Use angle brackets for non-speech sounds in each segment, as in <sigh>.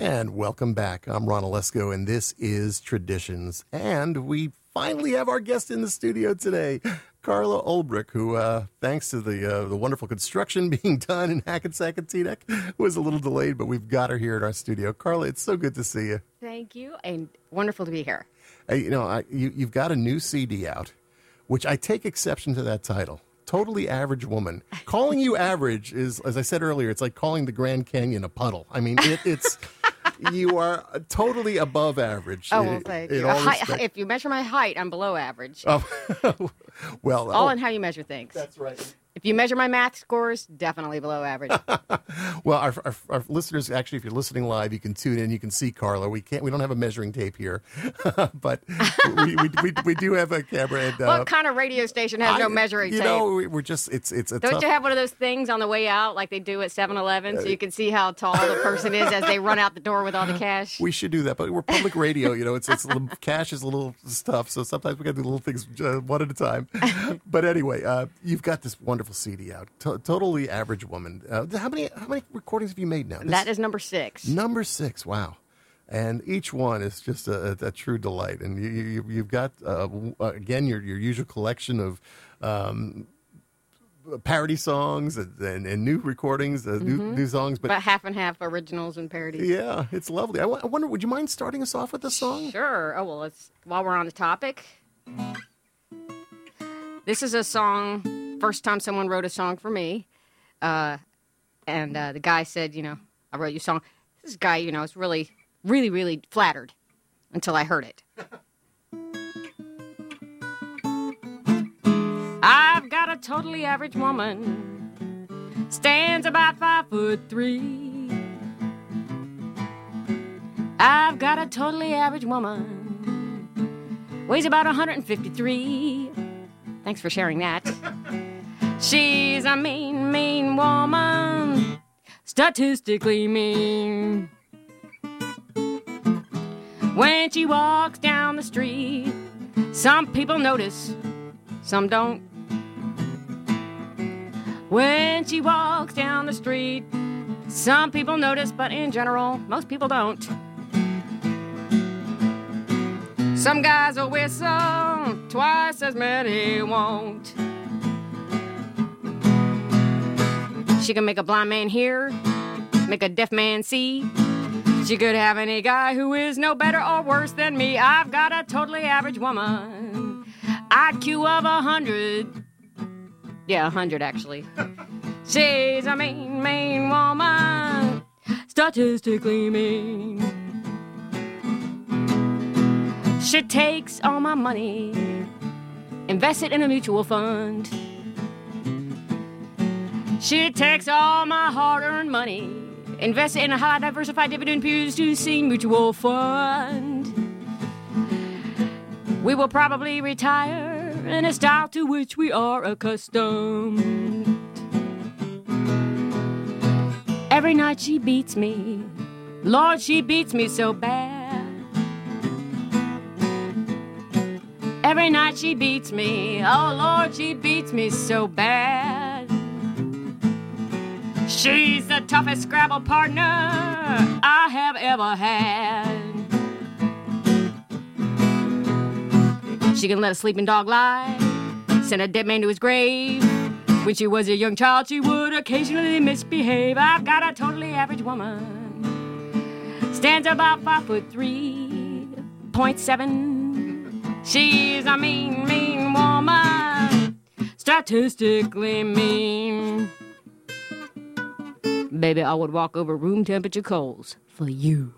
And welcome back. I'm Ron Olesko, and this is Traditions. And we finally have our guest in the studio today, Carla Ulbrich, who, uh, thanks to the uh, the wonderful construction <laughs> being done in Hackensack and Teaneck, was a little delayed, but we've got her here in our studio. Carla, it's so good to see you. Thank you, and wonderful to be here. Hey, you know, I, you, you've got a new CD out, which I take exception to that title. Totally average woman. <laughs> Calling you average is, as I said earlier, it's like calling the Grand Canyon a puddle. I mean, it, it's <laughs> you are totally above average. Oh, well, thank you. Height, if you measure my height, I'm below average. Oh, <laughs> <laughs> well, all oh, in how you measure things. That's right. If you measure my math scores, definitely below average. <laughs> well, our, our, our, listeners, actually, if you're listening live, you can tune in. You can see Carla. We can't. We don't have a measuring tape here, <laughs> but we, we, we, we, do have a camera. And, uh, what kind of radio station has I, no measuring you tape? You know, we're just. It's it's a. Don't tough... you have one of those things on the way out, like they do at 7-Eleven, so you can see how tall the person is as they run out the door with all the cash? We should do that, but we're public radio. You know, it's it's little, cash is a little stuff, so sometimes we got to do little things uh, one at a time. <laughs> but anyway, uh, you've got this wonderful CD out to- totally average woman. Uh, how many how many recordings have you made now? This, that is number six. Number six. Wow. And each one is just a, a true delight. And you, have you, got uh, again your your usual collection of. Um, parody songs and, and, and, new recordings, uh, mm-hmm. new, new songs, but about half and half originals and parodies. Yeah, it's lovely. I, w- I wonder, would you mind starting us off with a song? Sure. Oh well, let's while we're on the topic. This is a song first time someone wrote a song for me, uh, and uh, the guy said, you know, I wrote you a song. This guy, you know, is really, really, really flattered until I heard it. <laughs> I've got a totally average woman, stands about five foot three. I've got a totally average woman, weighs about 153. Thanks for sharing that. She's a mean, mean woman, statistically mean. When she walks down the street, some people notice, some don't. When she walks down the street, some people notice, but in general, most people don't. Some guys will whistle, twice as many won't. She can make a blind man hear, make a deaf man see. She could have any guy who is no better or worse than me. I've got a totally average woman. IQ of a hundred. Yeah, a hundred actually. She's a mean, mean woman. Statistically mean. She takes all my money, invests it in a mutual fund. She takes all my hard earned money, invests it in a high diversified dividend producing mutual fund. We will probably retire in a style to which we are accustomed. Every night she beats me, Lord, she beats me so bad. Every night she beats me, oh Lord, she beats me so bad. She's the toughest Scrabble partner I have ever had. She can let a sleeping dog lie, send a dead man to his grave. When she was a young child, she would occasionally misbehave. I've got a totally average woman, stands about five foot three point seven. She's a mean, mean woman, statistically mean. Baby, I would walk over room temperature coals for you.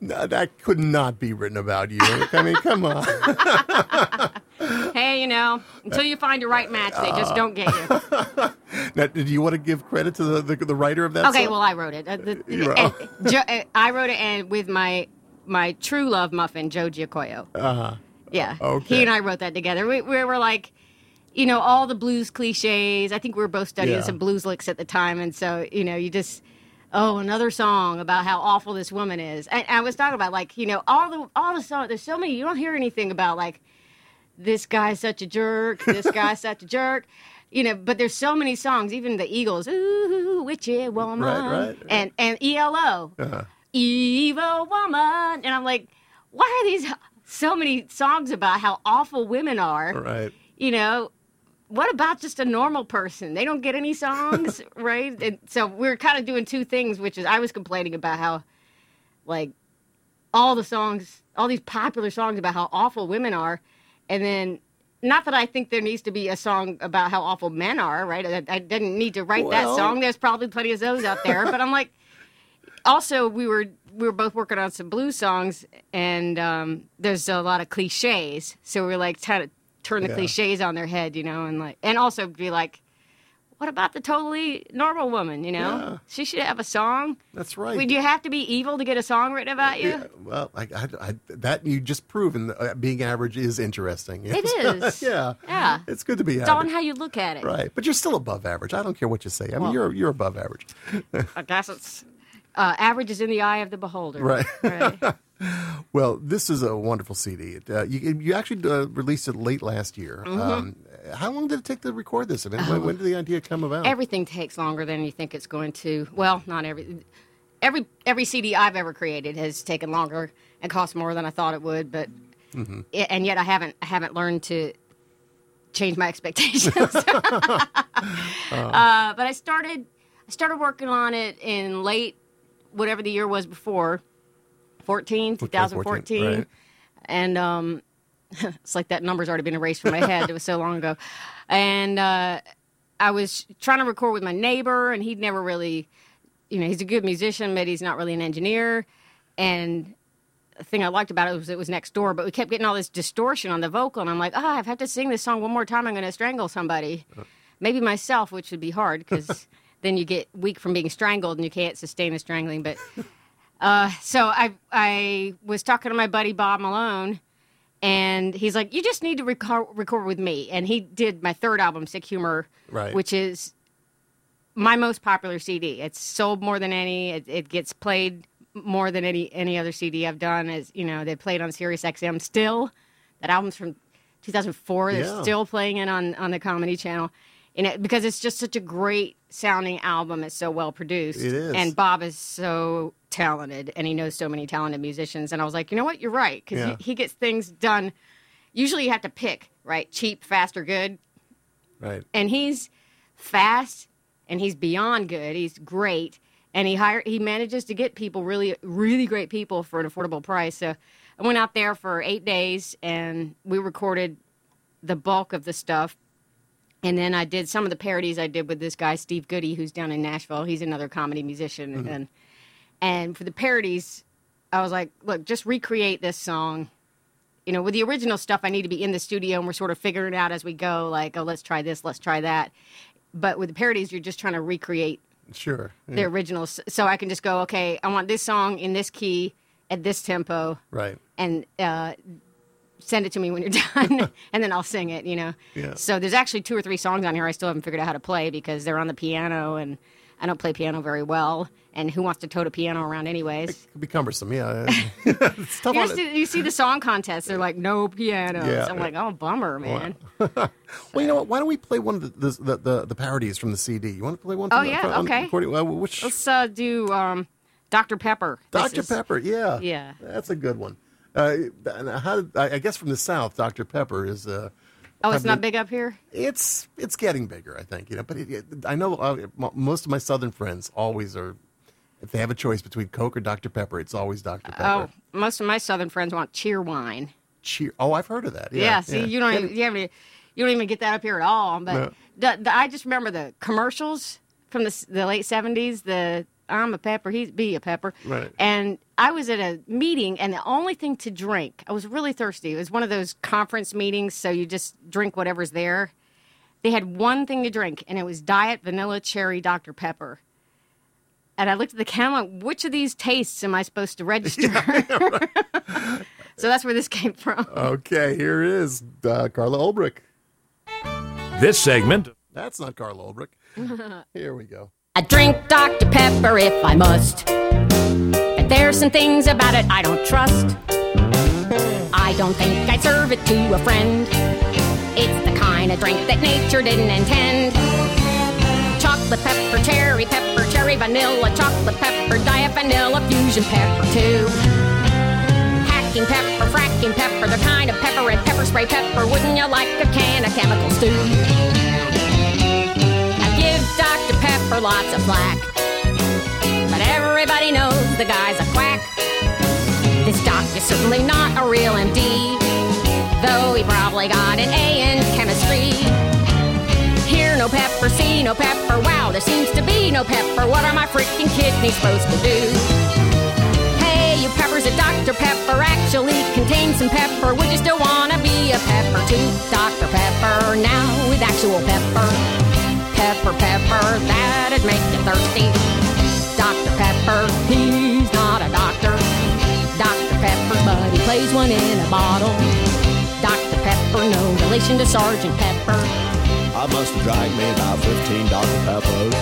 No, that could not be written about you. I mean, come on. <laughs> hey, you know, until you find your right match, they just don't get you. <laughs> now, did you want to give credit to the the, the writer of that? Okay, song? well, I wrote it. Uh, the, and, uh, I wrote it, and with my my true love muffin, Joe Giacoyo. Uh huh. Yeah. Okay. He and I wrote that together. We, we were like, you know, all the blues cliches. I think we were both studying Yeah. some blues licks at the time, and so you know, you just oh, another song about how awful this woman is. And I was talking about like you know all the all the songs. There's so many you don't hear anything about like this guy's such a jerk. This guy's such a jerk. You know, but there's so many songs, even the Eagles, ooh, witchy woman, Right, right. and and ELO, Uh-huh. evil woman, and I'm like, why are these so many songs about how awful women are? Right. You know, what about just a normal person? They don't get any songs, <laughs> right? And so we're kind of doing two things, which is I was complaining about how, like, all the songs, all these popular songs about how awful women are, and then. Not that I think there needs to be a song about how awful men are, right? I, I didn't need to write Well- that song. There's probably plenty of those out there, but I'm like, also we were we were both working on some blues songs, and um, there's a lot of cliches, so we are like trying to turn the Yeah. cliches on their head, you know, and like, and also be like, what about the totally normal woman? You know, Yeah. she should have a song. That's right. Would you have to be evil to get a song written about you? Yeah, well, I, I, I, that you just proven that uh, being average is interesting. <laughs> It is. yeah. Yeah. It's good to be It's all on how you look at it. Right, but you're still above average. I don't care what you say. I mean, you're you're above average. <laughs> I guess it's uh, average is in the eye of the beholder. Right. right. <laughs> Well, this is a wonderful CD. It, uh, you you actually uh, released it late last year. Mm-hmm. Um, how long did it take to record this? I mean, Oh. when, when did the idea come about? everything takes longer than you think it's going to. Well, not every every every CD I've ever created has taken longer and cost more than I thought it would, but Mm-hmm. i- and yet I haven't I haven't learned to change my <laughs> expectations. <laughs> <laughs> uh, but I started I started working on it in late whatever the year was before 14 2014 right. and um <laughs> it's like that number's already been erased from my head it was so long ago and uh I was trying to record with my neighbor, and he'd never really, you know, he's a good musician, but he's not really an engineer. And the thing I liked about it was it was next door, but we kept getting all this distortion on the vocal, and I'm like, oh, I have had to sing this song one more time. I'm going to strangle somebody, maybe myself, which would be hard because <laughs> then you get weak from being strangled and you can't sustain the strangling. But uh, so I I was talking to my buddy Bob Malone and he's like, "You just need to record, record with me." And he did my third album, Sick Humor, Right. which is my most popular CD. It's sold more than any. It, it gets played more than any any other CD I've done. Is you know they played on Sirius XM still. That album's from 2004. They're Yeah. still playing it on on the Comedy Channel. And it, because it's just such a great sounding album, it's so well produced. It is. And Bob is so talented, and he knows so many talented musicians. And I was like, you know what, you're right, because Yeah. he, he gets things done. Usually, you have to pick right, cheap, fast, or good right. and he's fast and he's beyond good. He's great, and he hire he manages to get people really really great people for an affordable price. So I went out there for eight days and we recorded the bulk of the stuff. And then I did some of the parodies I did with this guy Steve Goodie, who's down in Nashville. He's another comedy musician, mm-hmm. and and for the parodies, I was like, look, just recreate this song you know, with the original stuff, I need to be in the studio and we're sort of figuring it out as we go, like, oh, let's try this, let's try that. But with the parodies, you're just trying to recreate Sure. Yeah. the originals. So I can just go, okay, I want this song in this key at this tempo Right. and uh, send it to me when you're <laughs> done, <laughs> and then I'll sing it, you know. Yeah. So there's actually two or three songs on here I still haven't figured out how to play because they're on the piano and I don't play piano very well. And who wants to tote a piano around anyways? It could be cumbersome. Yeah. <laughs> it's tough You, it. you see the song contests, they're like, no pianos. Yeah. I'm like, oh, bummer, man. <laughs> Well, you know what? Why don't we play one of the the, the, the, parodies from the CD? You want to play one? Oh, the- yeah, the okay. Uh, which Let's uh, do um, Dr. Pepper. Dr. is- Pepper? Yeah. Yeah. That's a good one. Uh, how did, I I guess from the South, Dr. Pepper is. Oh, it's not big up here? It's it's getting bigger, I think. You know, but it, it, I know uh, most of my Southern friends always are. If they have a choice between Coke or Dr. Pepper, it's always Dr. Pepper. Oh, most of my southern friends want Cheerwine. Cheer. Oh, I've heard of that. Yeah, Yeah. see, yeah. you don't even, you, haven't, you don't even get that up here at all. But No. the, the, I just remember the commercials from the, the late 70s, the I'm a pepper, he's be a pepper. Right. And I was at a meeting, and the only thing to drink, I was really thirsty. It was one of those conference meetings, so you just drink whatever's there. They had one thing to drink, and it was Diet Vanilla Cherry Dr. Pepper. And I looked at the camera, which of these tastes am I supposed to register? <laughs> so that's where this came from. Okay, here it is, uh, Carla Ulbrich. This segment That's not Carla Ulbrich. <laughs> here we go. I drink Dr. Pepper if I must. But there's some things about it I don't trust. I don't think I'd serve it to a friend. It's the kind of drink that nature didn't intend. Chocolate pepper, cherry pepper, cherry vanilla, chocolate pepper, diet vanilla, fusion pepper too. Hacking pepper, fracking pepper, the kind of pepper and pepper spray pepper. Wouldn't you like a can of chemical stew? Dr. Pepper lots of flack, but everybody knows the guy's a quack. This doc is certainly not a real MD, though he probably got an A in chemistry. Here, no pepper, see, no pepper. Wow, there seems to be no pepper. What are my freaking kidneys supposed to do? Hey, you peppers at Dr. Pepper actually contains some pepper. Would you still wanna be a pepper too? Dr. Pepper now with actual pepper. Pepper, pepper, that'd make you thirsty. Dr. Pepper, he's not a doctor. Dr. Pepper, but he plays one in a bottle. Dr. Pepper, no relation to Sergeant Pepper. I must have drank me about 15 Dr. Peppers.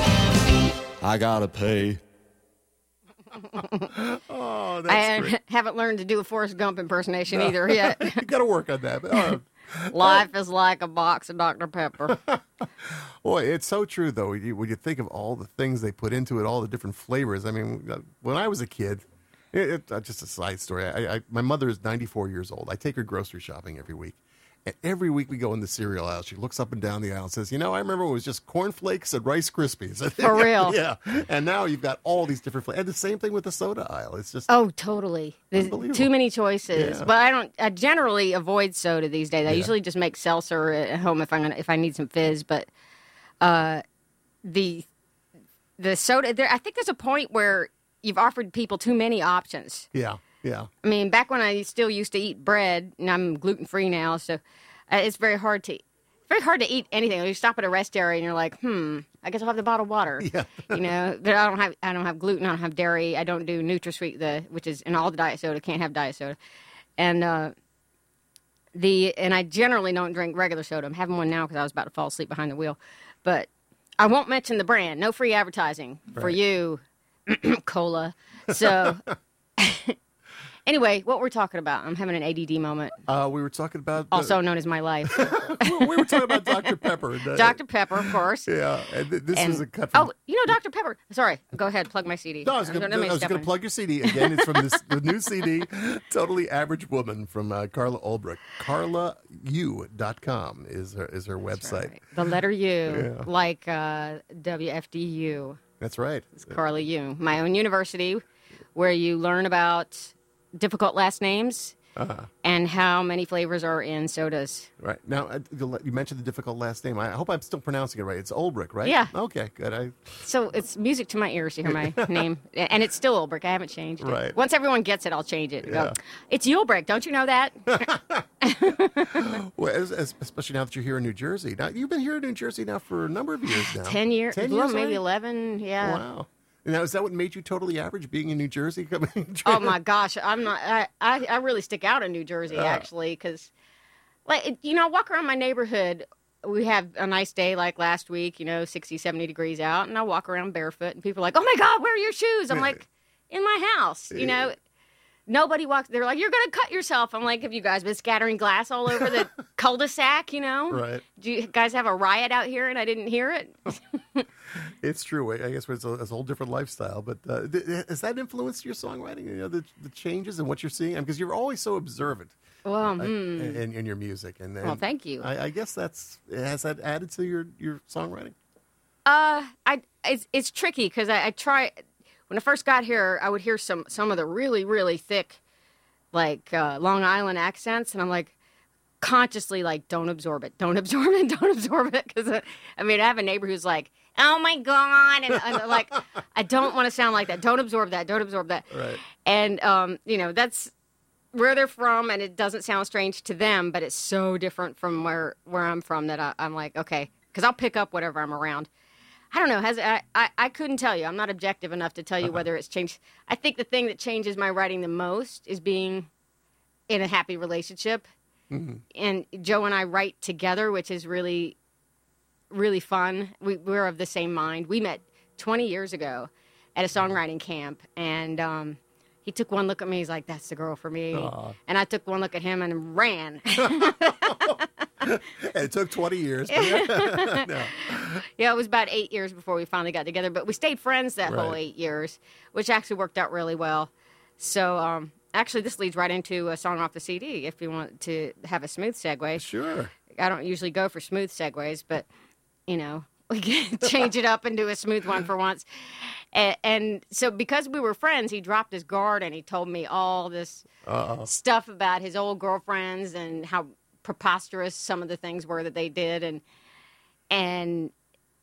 I gotta pay. <laughs> Oh, that's I great. haven't learned to do a Forrest Gump impersonation either yet. <laughs> you got to work on that. But, oh, Life is like a box of Dr. Pepper. <laughs> boy, it's so true, though. When you, when you think of all the things they put into it, all the different flavors. I mean, uh, when I was a kid, it, it, uh, just a side story. I, I, my mother is 94 years old. I take her grocery shopping every week. And every week we go in the cereal aisle. She looks up and down the aisle and says, You know, I remember it was just cornflakes and Rice Krispies. <laughs> For real. <laughs> yeah. And now you've got all these different flavors. And the same thing with the soda aisle. It's just, Oh, totally. There's too many choices. Yeah. But I don't. I generally avoid soda these days. I usually just make seltzer at home if I'm gonna if I need some fizz. But uh, the the soda. There, I think there's a point where you've offered people too many options. yeah, yeah. I mean, back when I still used to eat bread, and I'm gluten free now, so uh, it's very hard to very hard to eat anything. You stop at a rest area and you're like, hmm, I guess I'll have the bottled water. <laughs> Yeah. you know, but I don't have I don't have gluten, I don't have dairy, I don't do NutraSweet, the which is in all the diet soda. Can't have diet soda, and uh, the and I generally don't drink regular soda. I'm having one now because I was about to fall asleep behind the wheel, but I won't mention the brand. No free advertising for you, <clears throat> cola. So. <laughs> Anyway, what we're talking about? I'm having an ADD moment, Uh, we were talking about. the- also known as my life. <laughs> we were talking about Dr. Pepper. Dr. Pepper, of course. Yeah, and th- this And, was a cut from. oh, you know Dr. Pepper. Sorry, go ahead, plug my CD. No, I was going to me I was step going to in. plug your CD again. It's from this the new CD, <laughs> "Totally Average Woman" from uh, Carla Ulbrich. CarlaU.com is her is her website. Right. The letter U, Yeah. like uh, WFDU. That's right. It's Carla U, my own university, where you learn about difficult last names Uh-huh. and how many flavors are in sodas. Right now, uh, you mentioned the difficult last name. I hope I'm still pronouncing it right. It's Ulbrich, right? Yeah. Okay, good. I So it's music to my ears to hear my <laughs> name, and it's still Ulbrich. I haven't changed it. Right. Once everyone gets it, I'll change it. Yeah. Go, it's Ulbrich. Don't you know that? <laughs> well, as, as, especially now that you're here in New Jersey. Now you've been here in New Jersey now for a number of years <sighs> now. Ten years, Ten well, years, maybe eleven. Yeah. Wow. Now is that what made you totally average, being in New Jersey? <laughs> Oh my gosh, I'm not. I, I, I really stick out in New Jersey Uh. actually because, like, you know, I walk around my neighborhood. We have a nice day like last week, you know, 60, 70 degrees out, and I walk around barefoot, and people are like, "Oh my God, where are your shoes?" I'm like, "In my house," you know. Nobody walks. They're like, "You're gonna cut yourself." I'm like, "Have you guys been scattering glass all over the <laughs> cul-de-sac?" You know, Right. Do you guys have a riot out here and I didn't hear it? <laughs> It's true. I I guess it's a, it's a whole different lifestyle. But uh, th- has that influenced your songwriting? You know, the, the changes and what you're seeing? Because you're always so observant Well, uh, hmm. in, in your music. And, and Well, thank you. I, I guess that's has that added to your your songwriting. Uh, I it's it's tricky because I, I try when I first got here, I would hear some some of the really really thick, like uh, Long Island accents, and I'm like consciously like don't absorb it, don't <laughs> absorb it, don't absorb it because uh, I mean I have a neighbor who's like oh my god, and, and like I don't want to sound like that, don't absorb that, don't absorb that, Right. and um you know that's where they're from and it doesn't sound strange to them but it's so different from where where i'm from that I, i'm like okay because i'll pick up whatever i'm around i don't know. Has I, I i couldn't tell you. I'm not objective enough to tell you uh-huh. whether it's changed. I think the thing that changes my writing the most is being in a happy relationship. Mm-hmm. And joe and i write together which is really really fun. We, we're of the same mind. We met 20 years ago at a mm-hmm. songwriting camp and um, he took one look at me. He's like, "That's the girl for me." And I took one look at him and ran. <laughs> <laughs> It took 20 years. but- <laughs> No. yeah, it was about eight years before we finally got together, but we stayed friends that whole Right. eight years, which actually worked out really well. So, um, actually, this leads right into a song off the CD. If you want to have a smooth segue, Sure. I don't usually go for smooth segues, but you know, <laughs> change it up and do a smooth one for once. And, and so, because we were friends, he dropped his guard and he told me all this stuff about his old girlfriends and how preposterous some of the things were that they did. And and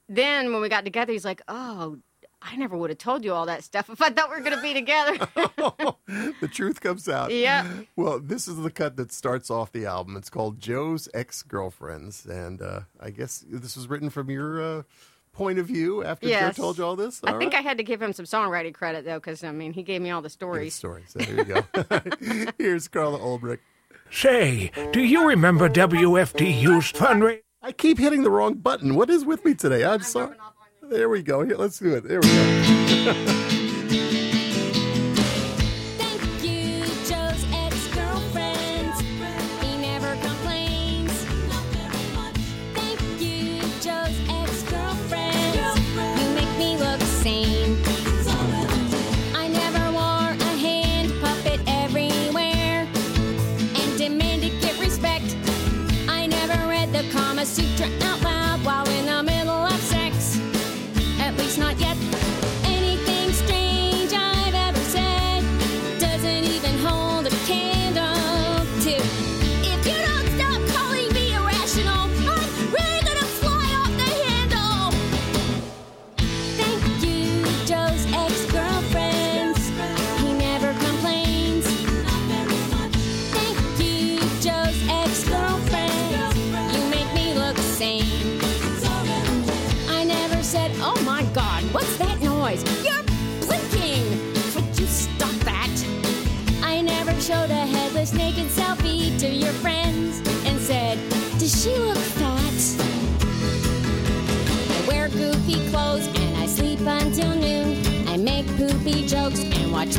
then when we got together, he's like, "Oh." I never would have told you all that stuff if I thought we were going to be together. <laughs> the truth comes out. Yeah. Well, this is the cut that starts off the album. It's called Joe's Ex Girlfriends. And uh, I guess this was written from your uh, point of view after Yes. Joe told you all this. I think right. I had to give him some songwriting credit though, because I mean, he gave me all the Good stories. story. So there you go. <laughs> Here's Carla Ulbrich. Say, do you remember WFDU's fundraiser? I keep hitting the wrong button. What is with me today? I'm sorry. There we go. Here, let's do it. There we go. <laughs>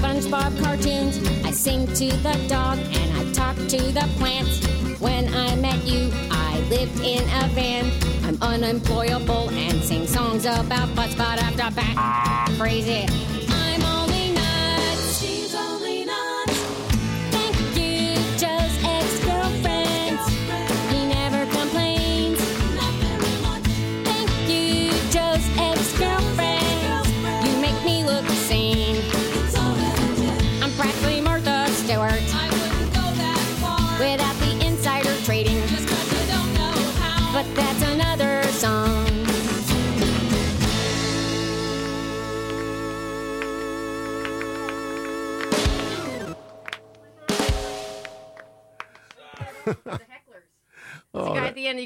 SpongeBob cartoons. I sing to the dog and I talk to the plants. When I met you, I lived in a van. I'm unemployable and sing songs about butts, but after back crazy. I'm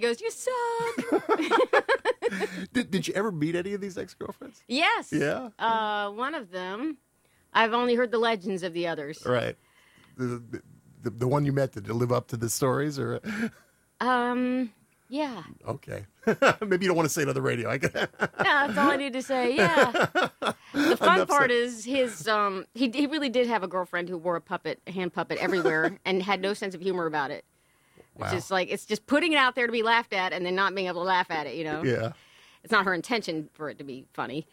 he goes, "You suck." <laughs> <laughs> Did, did you ever meet any of these ex girlfriends? yes. Yeah. Uh, one of them. I've only heard the legends of the others. Right. The, the, the one you met, did it live up to the stories? or Um. Yeah. Okay. <laughs> Maybe you don't want to say it on the radio. I can, Yeah, that's all I need to say. Yeah. The fun Enough part said. is his. Um. He he really did have a girlfriend who wore a puppet, a hand puppet everywhere, and had no sense of humor about it. It's just like it's just putting it out there to be laughed at, and then not being able to laugh at it. You know. yeah. it's not her intention for it to be funny.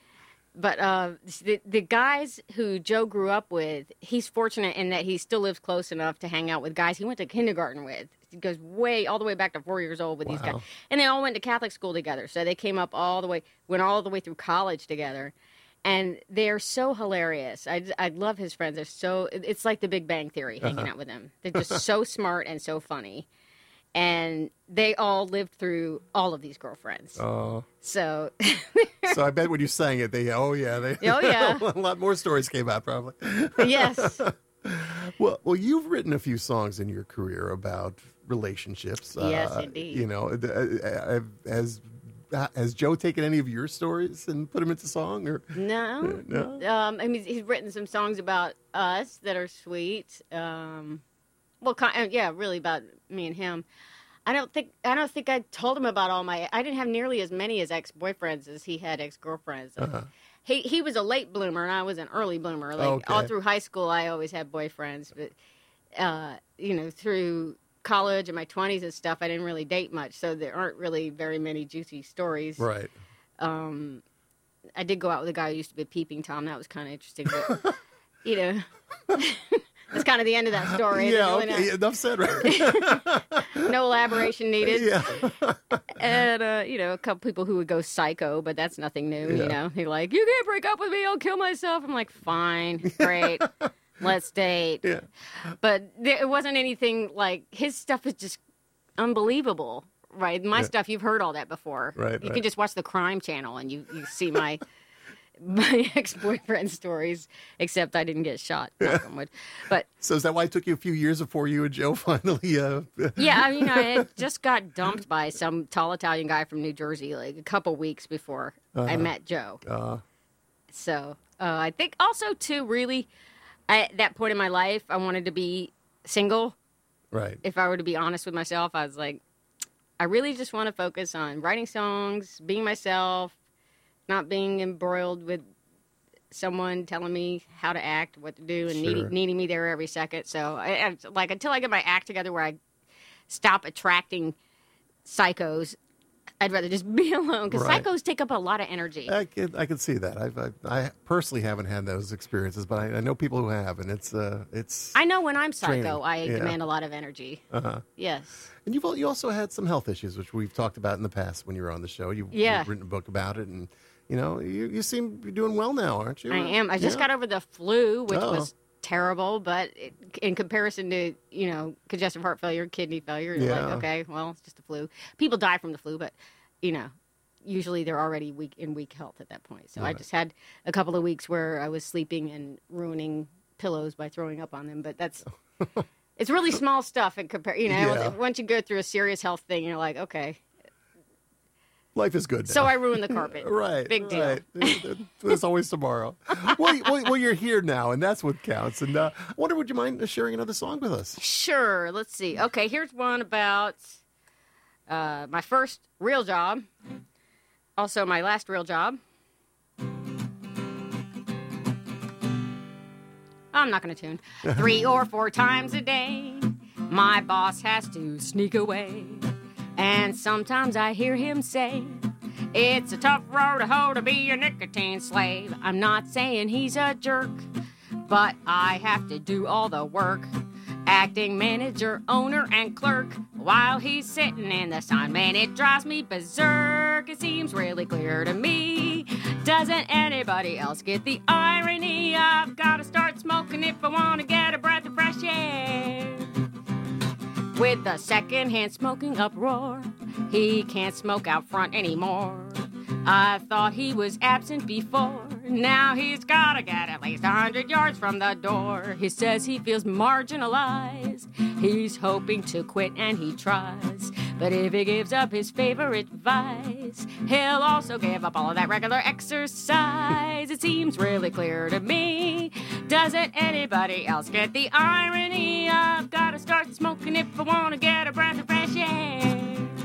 But uh, the, the guys who Joe grew up with, he's fortunate in that he still lives close enough to hang out with guys he went to kindergarten with. He goes way all the way back to four years old with these guys, and they all went to Catholic school together. So they came up all the way, went all the way through college together, and they're so hilarious. I I love his friends. They're so it's like the Big Bang Theory hanging out with them. They're just <laughs> so smart and so funny, and they all lived through all of these girlfriends. Oh. So <laughs> So I bet when you sang it, they, oh, yeah. They, Oh, <laughs> yeah. a lot more stories came out, probably. <laughs> yes. Well, well, you've written a few songs in your career about relationships. Yes, uh, indeed. You know, uh, uh, has has Joe taken any of your stories and put them into song? Or No. no? Um, I mean, he's written some songs about us that are sweet. Um, well, kind yeah, really about me and him. I don't think I don't think I told him about all my. I didn't have nearly as many as ex boyfriends as he had ex girlfriends. Uh-huh. He he was a late bloomer and I was an early bloomer. Like all through high school, I always had boyfriends, but uh, you know through college and my twenties and stuff, I didn't really date much, so there aren't really very many juicy stories. Right. Um, I did go out with a guy who used to be peeping tom. That was kind of interesting, but <laughs> you know. <laughs> That's kind of the end of that story. yeah. Really Okay. Enough said. Right. <laughs> no elaboration needed. yeah. and uh, you know, a couple people who would go psycho, but that's nothing new. Yeah. You know, they're like, "You can't break up with me, I'll kill myself." I'm like, "Fine, <laughs> great, let's date." Yeah. But there, it wasn't anything like his stuff is just unbelievable, right? My Yeah. stuff, you've heard all that before. Right, You right. can just watch the Crime Channel and you you see my. My <laughs> ex boyfriend stories, except I didn't get shot. wood. But So is that why it took you a few years before you and Joe <laughs> finally? Uh, <laughs> Yeah, I mean, I just got dumped by some tall Italian guy from New Jersey like a couple weeks before I met Joe. uh, So uh, I think also too, really, I, at that point in my life, I wanted to be single. right. If I were to be honest with myself, I was like, I really just want to focus on writing songs, being myself, not being embroiled with someone telling me how to act, what to do, and Sure. needing, needing me there every second. So, I, I, like, until I get my act together where I stop attracting psychos, I'd rather just <laughs> be alone because Right. psychos take up a lot of energy. I can I can see that. I've, I I personally haven't had those experiences, but I, I know people who have, and it's uh it's. I know when I'm psycho, Training, I yeah. demand a lot of energy. uh-huh. Yes. And you've you also had some health issues, which we've talked about in the past when you were on the show. You, Yeah. You've written a book about it, and you know you, you seem be doing well now, aren't you? I am. I just Yeah. got over the flu, which Oh. was terrible, but it, in comparison to you know congestive heart failure, kidney failure, you're Yeah. like, okay, well, it's just a flu. People die from the flu, but you know, usually they're already weak in weak health at that point. So I just had a couple of weeks where I was sleeping and ruining pillows by throwing up on them, but that's. <laughs> It's really small stuff in compare. You know, Yeah. once you go through a serious health thing, you're like, okay. Life is good. Now. So I ruined the carpet. <laughs> Right. Big deal. right. There's always tomorrow. <laughs> well, well, well, you're here now, and that's what counts. And uh, I wonder, would you mind sharing another song with us? Sure. Let's see. Okay, here's one about uh, my first real job. Also, my last real job. I'm not going to tune. <laughs> Three or four times a day, my boss has to sneak away. And sometimes I hear him say, It's a tough road to hoe to be a nicotine slave. I'm not saying he's a jerk, but I have to do all the work. Acting manager, owner, and clerk while he's sitting in the sun. Man, it drives me berserk. It seems really clear to me. Doesn't anybody else get the irony? I've got to start smoking if I want to get a breath of fresh air. With the secondhand smoking uproar, he can't smoke out front anymore. I thought he was absent before. Now he's gotta get at least a hundred yards from the door. He says he feels marginalized. He's hoping to quit and he tries. But if he gives up his favorite vice, he'll also give up all of that regular exercise. It seems really clear to me. Doesn't anybody else get the irony? I've gotta start smoking if I wanna get a breath of fresh air.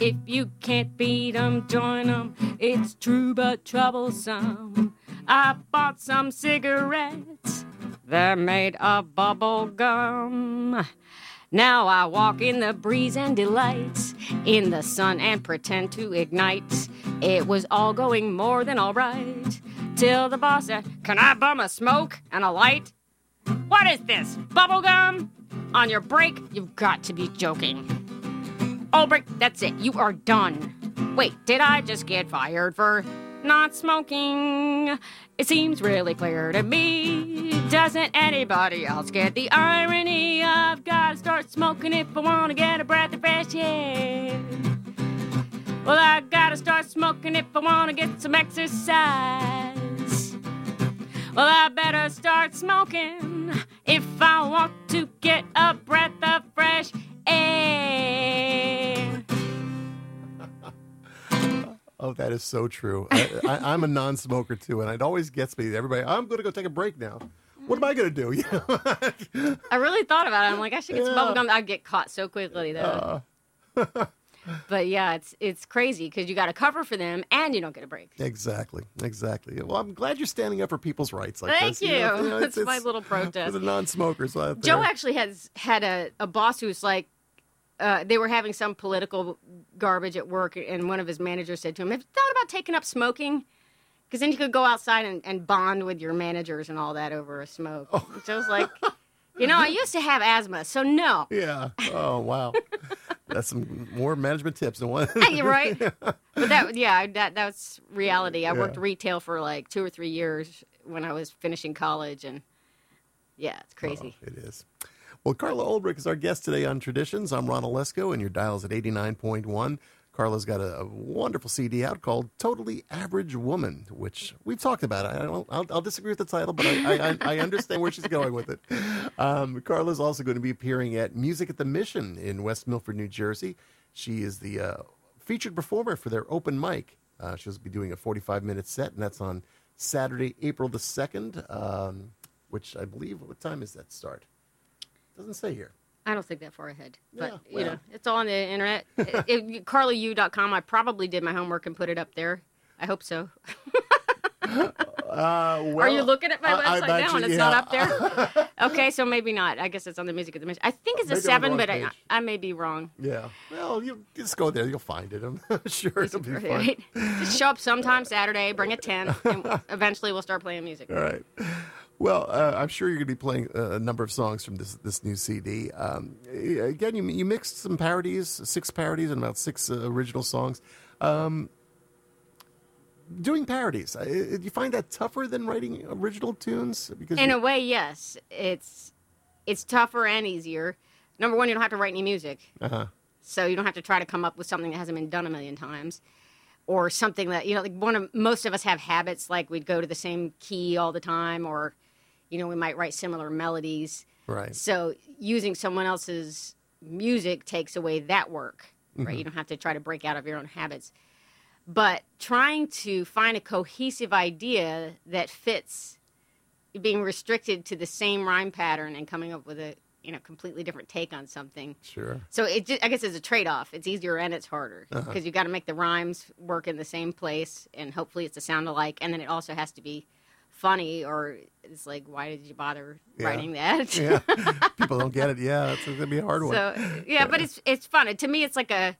If you can't beat 'em, join 'em. It's true but troublesome. I bought some cigarettes. They're made of bubble gum. Now I walk in the breeze and delight, in the sun and pretend to ignite. It was all going more than all right. Till the boss said, Can I bum a smoke and a light? What is this? Bubble gum? On your break, you've got to be joking. Ulbrich, that's it. You are done. Wait, did I just get fired for not smoking? It seems really clear to me. Doesn't anybody else get the irony? I've got to start smoking if I want to get a breath of fresh air. Well, I gotta start smoking if I want to get some exercise. Well, I better start smoking if I want to get a breath of fresh air. Oh, that is so true. I, I, I'm a non-smoker too, and it always gets me. Everybody, I'm going to go take a break now. what am I going to do? <laughs> You know? I really thought about it. I'm like, I should get some Yeah. bubble gum. I'd get caught so quickly though. Uh. <laughs> but yeah, it's it's crazy because you got to cover for them and you don't get a break. exactly, exactly. Well, I'm glad you're standing up for people's rights like Thank this. know, you. <laughs> it's- That's my little protest. For the non-smokers out there. Joe actually has had a, a boss who's like, uh, they were having some political garbage at work, and one of his managers said to him, Have you thought about taking up smoking? Because then you could go outside and, and bond with your managers and all that over a smoke. Oh. Joe's like, You know, I used to have asthma, so no. <laughs> Yeah. Oh wow. That's some more management tips than one. <laughs> You're right. <laughs> But that, yeah, that that's reality. I worked retail for like two or three years when I was finishing college, and yeah, it's crazy. Oh, it is. Well, Carla Ulbrich is our guest today on Traditions. I'm Ron Olesko, and your dial's at 89.1. Carla's got a, a wonderful CD out called Totally Average Woman, which we've talked about. I don't, I'll, I'll disagree with the title, but I, I, I understand where she's going with it. Um, Carla's also going to be appearing at Music at the Mission in West Milford, New Jersey. She is the uh, featured performer for their open mic. Uh, she'll be doing a 45 minute set, and that's on Saturday, April the 2nd, um, which I believe, what time is that start? Doesn't say here. I don't think that far ahead, but Yeah, you know, it's all on the internet. it, <laughs> CarlaU.com. I probably did my homework and put it up there. I hope so. Uh, well, Are you looking at my I- I'm website now and it's yeah. not up there? <laughs> okay, so maybe not. I guess it's on the Music of the Mission. I think it's a Maybe on the seven, but I. I may be wrong. Yeah. Well, you just go there. You'll find it. I'm <laughs> sure it'll be fun. Right? Just show up sometime Saturday, bring a tent, and eventually we'll start playing music. All right. Well, uh, I'm sure you're going to be playing a number of songs from this this new CD. Um, again, you you mixed some parodies, six parodies, and about six uh, original songs. Um, doing parodies, do you find that tougher than writing original tunes? Because In you- a way, yes. It's it's tougher and easier. Number one, you don't have to write any music. uh-huh. so you don't have to try to come up with something that hasn't been done a million times or something that you know like one of most of us have habits like we'd go to the same key all the time or you know we might write similar melodies right. so using someone else's music takes away that work right you don't have to try to break out of your own habits but trying to find a cohesive idea that fits being restricted to the same rhyme pattern and coming up with a you know completely different take on something Sure. so it just, I guess it's a trade off. It's easier and it's harder because Uh-huh. you got to make the rhymes work in the same place, and hopefully it's a sound alike. And then it also has to be funny, or it's like, why did you bother Yeah. writing that? Yeah. <laughs> <laughs> People don't get it. Yeah, it's to be a hard one. so yeah, but it's it's fun. To me, it's like a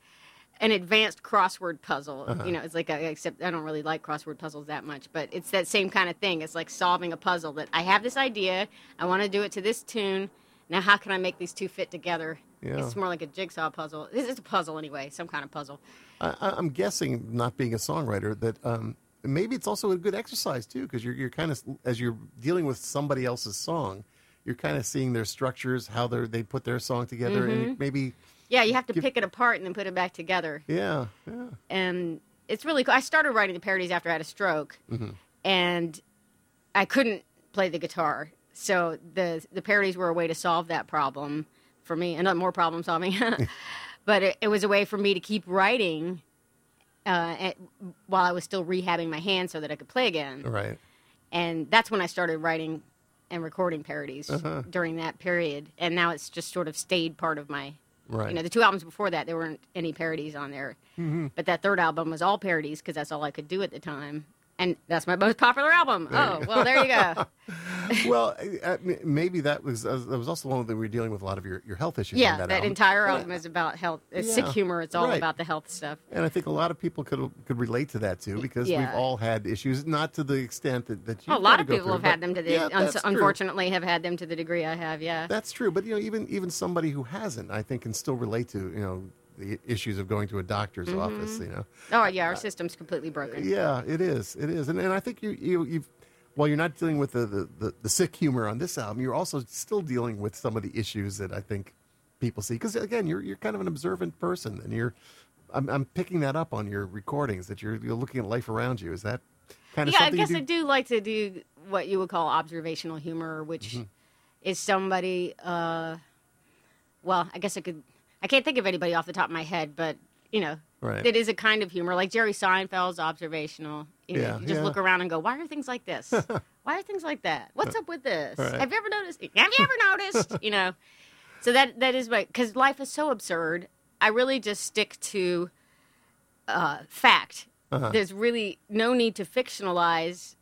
an advanced crossword puzzle. Uh-huh. You know, it's like a, except I don't really like crossword puzzles that much, but it's that same kind of thing. It's like solving a puzzle that I have this idea, I want to do it to this tune. Now, how can I make these two fit together? Yeah. It's more like a jigsaw puzzle. This is a puzzle anyway, some kind of puzzle. I, I- I'm guessing, not being a songwriter, that um, maybe it's also a good exercise too, because you're you're kind of as you're dealing with somebody else's song, you're kind of seeing their structures, how they they put their song together, and Mm-hmm. you- maybe Yeah, you have to Give- pick it apart and then put it back together. yeah, yeah, And it's really cool. I started writing the parodies after I had a stroke, and I couldn't play the guitar. So the the parodies were a way to solve that problem for me, and not more problem solving. <laughs> <laughs> but it, it was a way for me to keep writing uh, at, while I was still rehabbing my hand so that I could play again. right, and that's when I started writing and recording parodies Uh-huh. during that period. And now it's just sort of stayed part of my, right. you know, the two albums before that there weren't any parodies on there, Mm-hmm. but that third album was all parodies because that's all I could do at the time. And that's my most popular album. Oh, well, there you go. <laughs> well, uh, maybe that was uh, that was also one that we were dealing with a lot of your, your health issues. on Yeah, that, that, entire album is about health. It's sick humor. It's all right. about the health stuff. And I think a lot of people could could relate to that too, because we've all had issues, not to the extent that, that you. a lot of people have had them to the, yeah, un- true. unfortunately, have had them to the degree I have. Yeah. That's true, but you know, even even somebody who hasn't, I think, can still relate to you know the issues of going to a doctor's Mm-hmm. office. You know, oh, yeah, our system's completely broken. yeah, it is, it is, and and I think you you you've while you're not dealing with the, the the the sick humor on this album, you're also still dealing with some of the issues that I think people see because again, you're you're kind of an observant person, and you're. I'm, I'm picking that up on your recordings that you're you're looking at life around you. Is that kind of yeah, I guess you I do? do like to do what you would call observational humor, which Mm-hmm. is somebody. Uh, well, I guess I could. I can't think of anybody off the top of my head, but you know, Right. it is a kind of humor. Like Jerry Seinfeld's observational. You, know, Yeah, you just yeah. look around and go, why are things like this? <laughs> why are things like that? What's up with this? Right. Have you ever noticed? Have you ever noticed? you know, so that that is my because life is so absurd. I really just stick to uh, fact. Uh-huh. There's really no need to fictionalize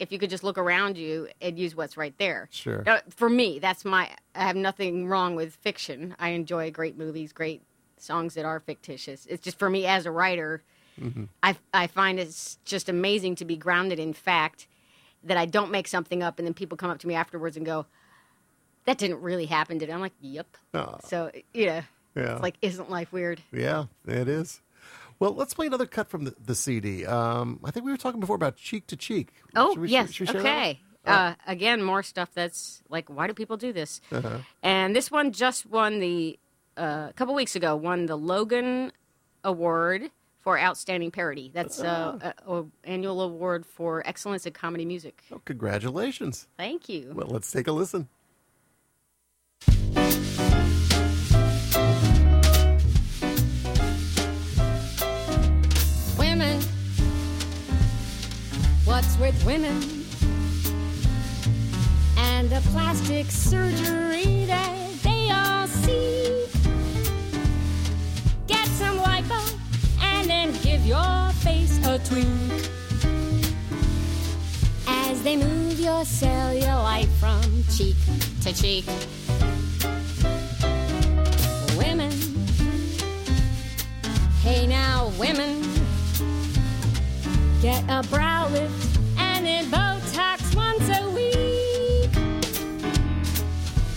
if you could just look around you and use what's right there. Sure. Uh, for me, that's my. I have nothing wrong with fiction. I enjoy great movies, great songs that are fictitious. It's just for me as a writer, mm-hmm. I I find it's just amazing to be grounded in fact that I don't make something up and then people come up to me afterwards and go, "That didn't really happen, did it?" I'm like, "Yep." Aw. So you know, Yeah. it's like, isn't life weird? Yeah, it is. Well, let's play another cut from the, the CD. Um, I think we were talking before about cheek to cheek. Oh Should we- yes, should we share that one? okay. Uh, again, more stuff that's like, why do people do this? And this one just won the uh, a couple weeks ago won the Logan Award for outstanding parody. That's uh, a, a annual award for excellence in comedy music. Oh, congratulations. Thank you. Well, let's take a listen. With women? And the plastic surgery that they all see. Get some lipo and then give your face a tweak. As they move your cellulite from cheek to cheek. Women. Hey now, women. Get a brow lift Botox once a week.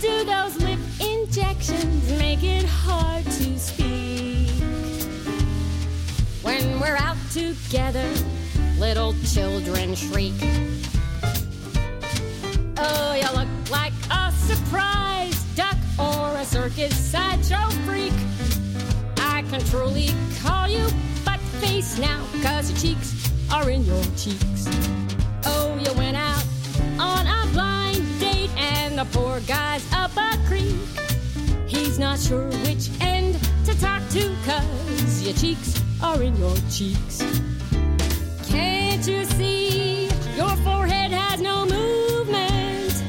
Do those lip injections make it hard to speak? When we're out together, little children shriek. Oh, you look like a surprise duck or a circus sideshow freak. I can truly call you butt face now, cause your cheeks are in your cheeks. And the poor guy's up a creek. He's not sure which end to talk to, cause your cheeks are in your cheeks. Can't you see your forehead has no movement?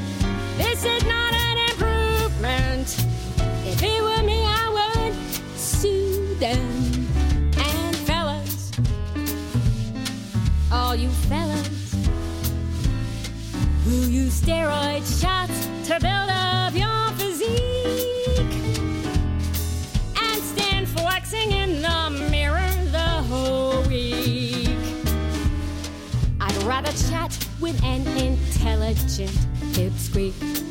This is not an improvement. If it were me, I would sue them. And fellas, all you fellas use steroid shots to build up your physique and stand flexing in the mirror the whole week. I'd rather chat with an intelligent pipsqueak. Can't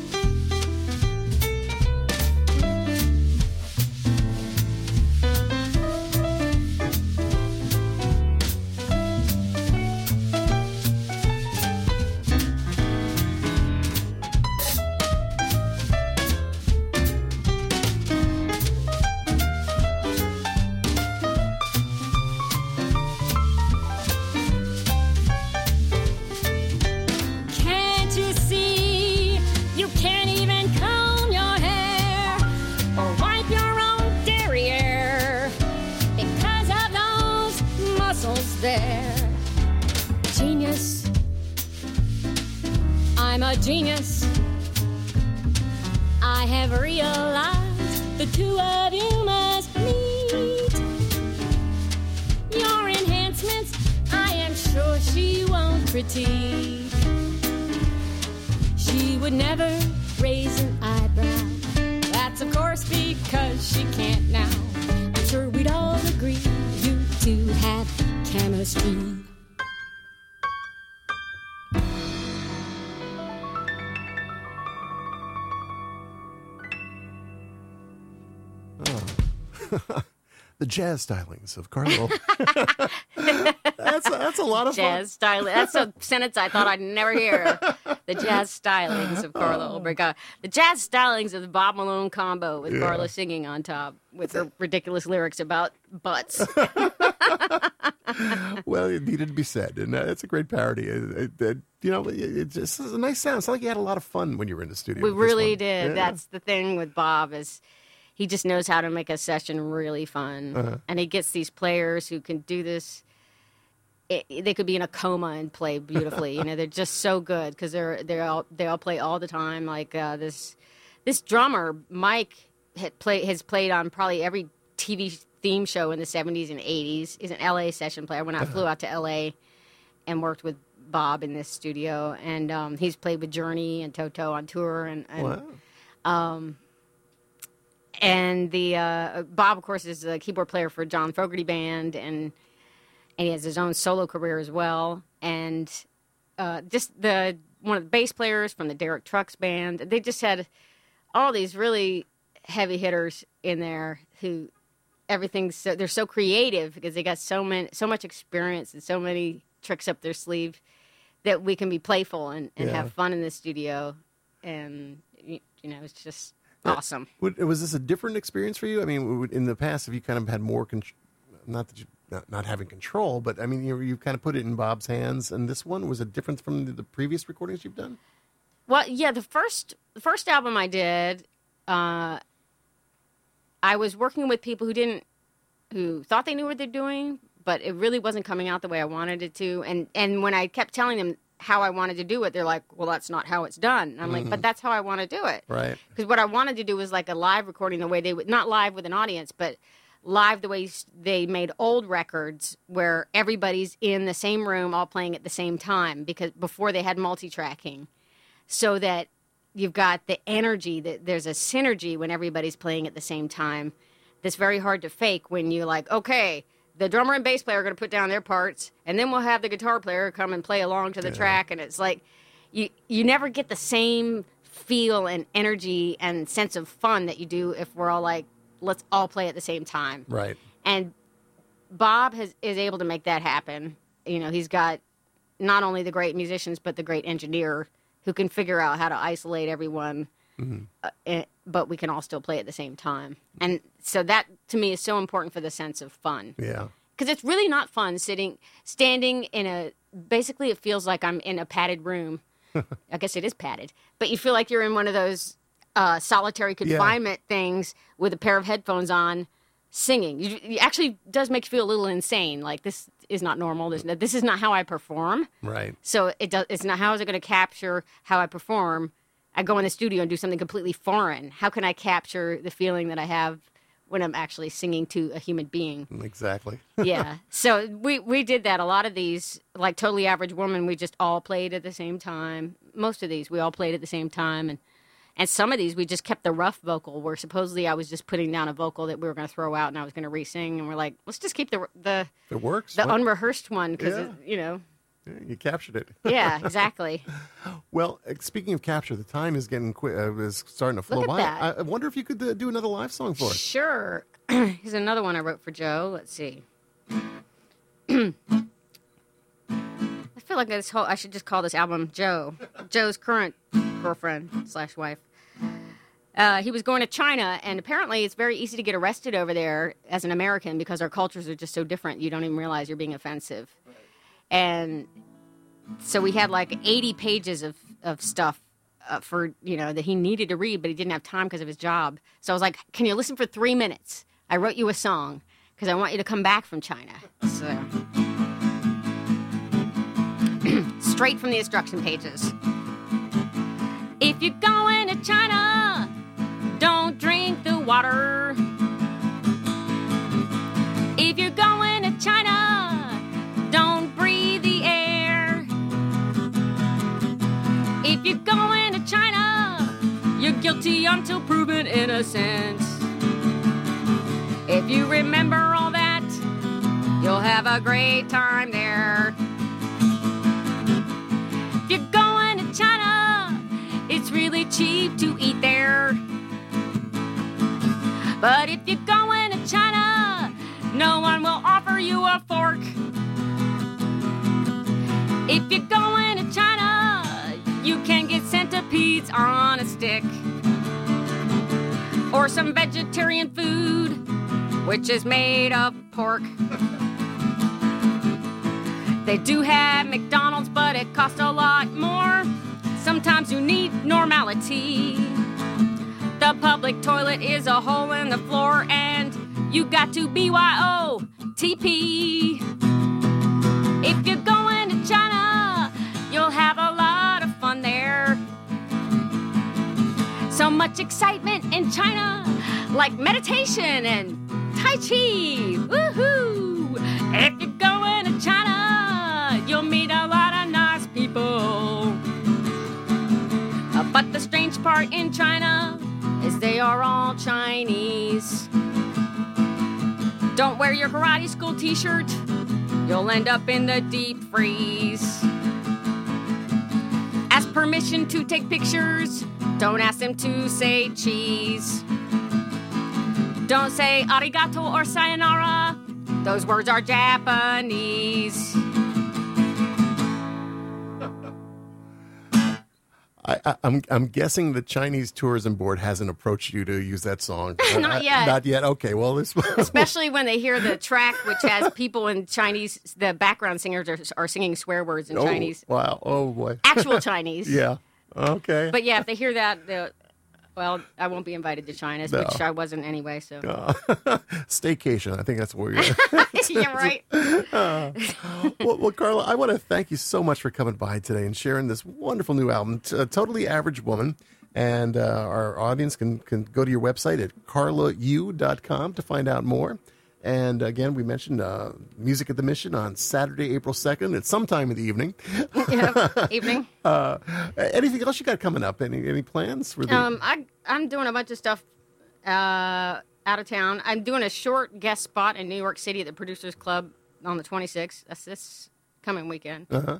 That's because she can't now. I'm sure we'd all agree you two have chemistry. <laughs> The jazz stylings of Carla. <laughs> that's, a, that's a lot of Jazz styling. That's a sentence I thought I'd never hear. <laughs> The jazz stylings of Carla. Uh, the jazz stylings of the Bob Malone combo with Carla singing on top with her ridiculous lyrics about butts. <laughs> Well, it needed to be said. And uh, it's a great parody. It, it- it- you know, it, just is a nice sound. It's like you had a lot of fun when you were in the studio. We really did. Yeah. That's the thing with Bob is he just knows how to make a session really fun, Uh-huh. and he gets these players who can do this it, they could be in a coma and play beautifully. you know, they're just so good because they're they all they all play all the time. Like uh, this this drummer Mike Baird play has played on probably every TV theme show in the '70s and '80s. He's an LA session player. When I flew out to LA and worked with Bob in this studio, and um, he's played with Journey and Toto on tour, and, and Wow. and the uh, Bob, of course, is a keyboard player for John Fogerty Band, and and he has his own solo career as well. And uh, just the one of the bass players from the Derek Trucks Band. They just had all these really heavy hitters in there who everything's so they're so creative because they got so many so much experience and so many tricks up their sleeve that we can be playful and, and Yeah. have fun in the studio and you, know it's just awesome Would- Was this a different experience for you? I mean, in the past, have you kind of had more control? Not that you not, not having control, but I mean, you you kind of put it in Bob's hands. And this one was a difference from the, the previous recordings you've done? Well, yeah, the first the first album I did, uh, I was working with people who didn't who thought they knew what they're doing, but it really wasn't coming out the way I wanted it to. And and when I kept telling them how I wanted to do it, they're like, "Well, that's not how it's done." And I'm like, "But that's how I want to do it." Right. because what I wanted to do was like a live recording the way they would not live with an audience, but live the way they made old records where everybody's in the same room all playing at the same time because before they had multi-tracking. So that you've got the energy that there's a synergy when everybody's playing at the same time that's very hard to fake when you're like okay the drummer and bass player are going to put down their parts and then we'll have the guitar player come and play along to the track. And it's like you you never get the same feel and energy and sense of fun that you do if we're all like let's all play at the same time Right. and Bob has is able to make that happen. You know, he's got not only the great musicians but the great engineer who can figure out how to isolate everyone, uh, eh, but we can all still play at the same time. And so that to me is so important for the sense of fun Yeah. because it's really not fun sitting standing in a basically it feels like i'm in a padded room <laughs> i guess it is padded but you feel like you're in one of those uh, solitary confinement things with a pair of headphones on singing it actually does make you feel a little insane like this is not normal this, this is not how i perform Right. so it does it's not how is it going to capture how i perform i go in the studio and do something completely foreign how can i capture the feeling that i have when i'm actually singing to a human being Exactly. <laughs> yeah. So we we did that. A lot of these, like Totally Average Woman, we just all played at the same time. Most of these we all played at the same time, and and some of these we just kept the rough vocal. Where supposedly I was just putting down a vocal that we were going to throw out, and I was going to re-sing, and we're like, let's just keep the the it works. the what- unrehearsed one because Yeah. you know. you captured it. Yeah, <laughs> exactly. Well, uh, speaking of capture, the time is getting qui- uh, is starting to flow at by. that. I, I wonder if you could uh, do another live song for us. Sure. <clears throat> Here's another one I wrote for Joe. Let's see. <clears throat> I feel like this whole I should just call this album Joe. Joe's current girlfriend slash wife. Uh, he was going to China, and apparently it's very easy to get arrested over there as an American because our cultures are just so different. You don't even realize you're being offensive. And so we had like 80 pages of, of stuff uh, for you know that he needed to read but he didn't have time because of his job so i was like can you listen for three minutes i wrote you a song because i want you to come back from china so <clears throat> straight from the instruction pages if you're going to china don't drink the water if you're going to china don't breathe the air if you're going to China, you're guilty until proven innocent. If you remember all that, you'll have a great time there. If you're going cheap to eat there. But if you're going to China, no one will offer you a fork. If you're going to China, you can get centipedes on a stick. Or some vegetarian food, which is made of pork. They do have McDonald's, but it costs a lot more formality. The public toilet is a hole in the floor, and you got to BYO TP. If you're going to China, you'll have a lot of fun there. So much excitement in China, like meditation and Tai Chi. Woohoo! Part in China is they are all Chinese. Don't wear your karate school t shirt, you'll end up in the deep freeze. Ask permission to take pictures, don't ask them to say cheese. Don't say arigato or sayonara, those words are Japanese. I, I, I'm I'm guessing the Chinese tourism board hasn't approached you to use that song. <laughs> Not Uh, yet. Not yet. Okay. Well, this. <laughs> Especially when they hear the track, which has people in Chinese, the background singers are, are singing swear words in Oh, Chinese, Wow. Oh boy. actual <laughs> Chinese. Yeah. Okay. But yeah, if they hear that, well, I won't be invited to China, No. which I wasn't anyway. So <laughs> Staycation. I think that's where you're. <laughs> yeah, <laughs> right. well, well, Carla, I want to thank you so much for coming by today and sharing this wonderful new album, T- uh, Totally Average Woman. And uh, our audience can, can go to your website at carlau.com to find out more. And again, we mentioned uh, Music at the Mission on Saturday, April 2nd at some time in the evening. <laughs> Yeah, evening. <laughs> Uh, anything else you got coming up? Any any plans? For the, Um, I I'm doing a bunch of stuff uh, out of town. I'm doing a short guest spot in New York City at the Producers Club on the 26th. That's this coming weekend, uh-huh.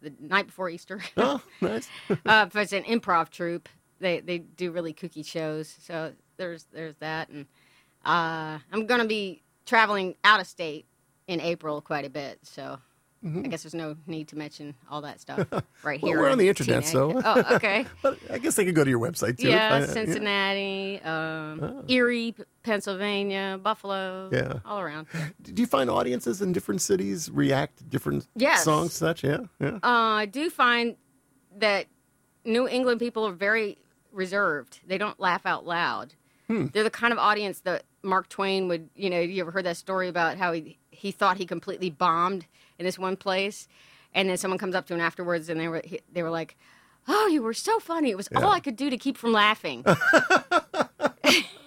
the night before Easter. <laughs> Oh, nice. uh, but it's an improv troupe. They they do really kooky shows. So there's there's that, and uh, I'm gonna be traveling out of state in April quite a bit. So I guess there's no need to mention all that stuff <laughs> right Mm-hmm. Well, here. we're on the internet, so- oh, okay. <laughs> but I guess they could go to your website too. yeah, Cincinnati, um, Erie, Pennsylvania, Buffalo, Yeah. all around. <laughs> Do you find audiences in different cities react to different Yes. songs? Such, yeah, yeah. Uh, I do find that New England people are very reserved. They don't laugh out loud. They're the kind of audience that Mark Twain would, you know, you ever heard that story about how he, he thought he completely bombed in this one place? And then someone comes up to him afterwards and they were, he, they were like, Oh, you were so funny. It was all I could do to keep from laughing. <laughs>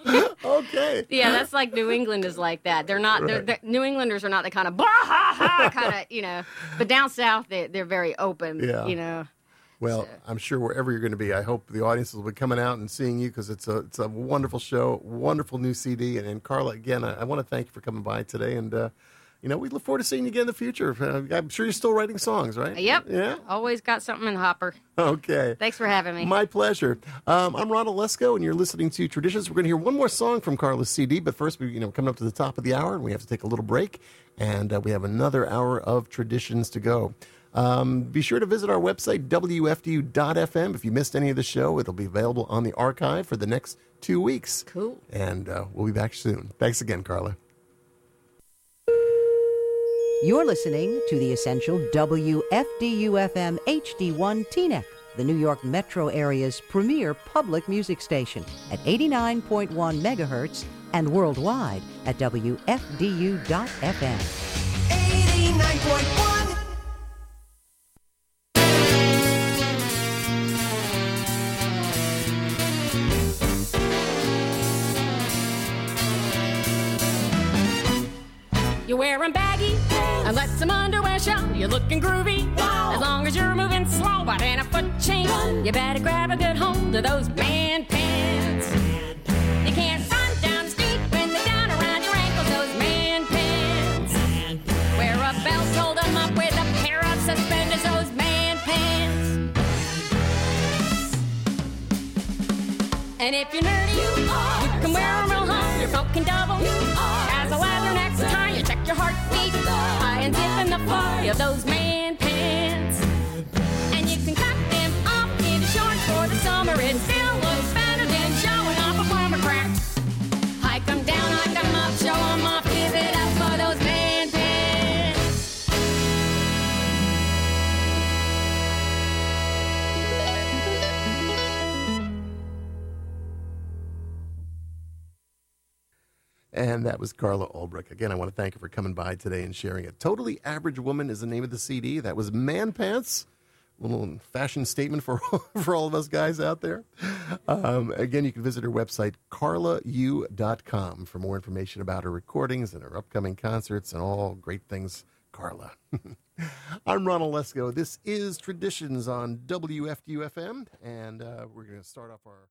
<laughs> Okay. Yeah, that's like New England is like that. They're not. They're, they're- New Englanders are not the kind of <laughs> bah ha ha kind of you know. But down south, they they're very open. Yeah. You know. Well, I'm sure wherever you're going to be, I hope the audience will be coming out and seeing you because it's a it's a wonderful show, wonderful new CD. And, and Carla, again, I, I want to thank you for coming by today. And uh, you know, we look forward to seeing you again in the future. Uh, I'm sure you're still writing songs, right? Yep. Yeah. Always got something in hopper. Okay. Thanks for having me. My pleasure. Um, I'm Ron Olesko, and you're listening to Traditions. We're going to hear one more song from Carla's CD, but first, we you know coming up to the top of the hour, and we have to take a little break, and uh, we have another hour of traditions to go. Um, be sure to visit our website wfdu.fm. If you missed any of the show, it'll be available on the archive for the next two weeks. Cool. And uh, we'll be back soon. Thanks again, Carla. You're listening to the essential WFDU-FM HD1 Teaneck, the New York metro area's premier public music station at 89.1 megahertz and worldwide at WFDU.FM. 89.1 You're wearing baggy and let some underwear show. You're looking groovy as long as you're moving slow. But in a foot chain, you better grab a good hold of those man pants. You can't run down the street when they're down around your ankles. Those man pants. Wear a belt, hold 'em up with a pair of suspenders. Those man pants. And if you're nerdy, you, can wear 'em real high. You're poking double. As a your heartbeat. High and zip in the fly of those man pants. And you can cut them off into shorts for the summer. It And that was Carla Ulbrich. Again, I want to thank you for coming by today and sharing it. Totally Average Woman is the name of the CD. That was Man Pants a little fashion statement for <laughs> for all of us guys out there. Um, again, you can visit her website carlau.com for more information about her recordings and her upcoming concerts and all great things. Carla. <laughs> I'm Ron Olesko. This is Traditions on WFDU FM, and uh, we're going to start off our.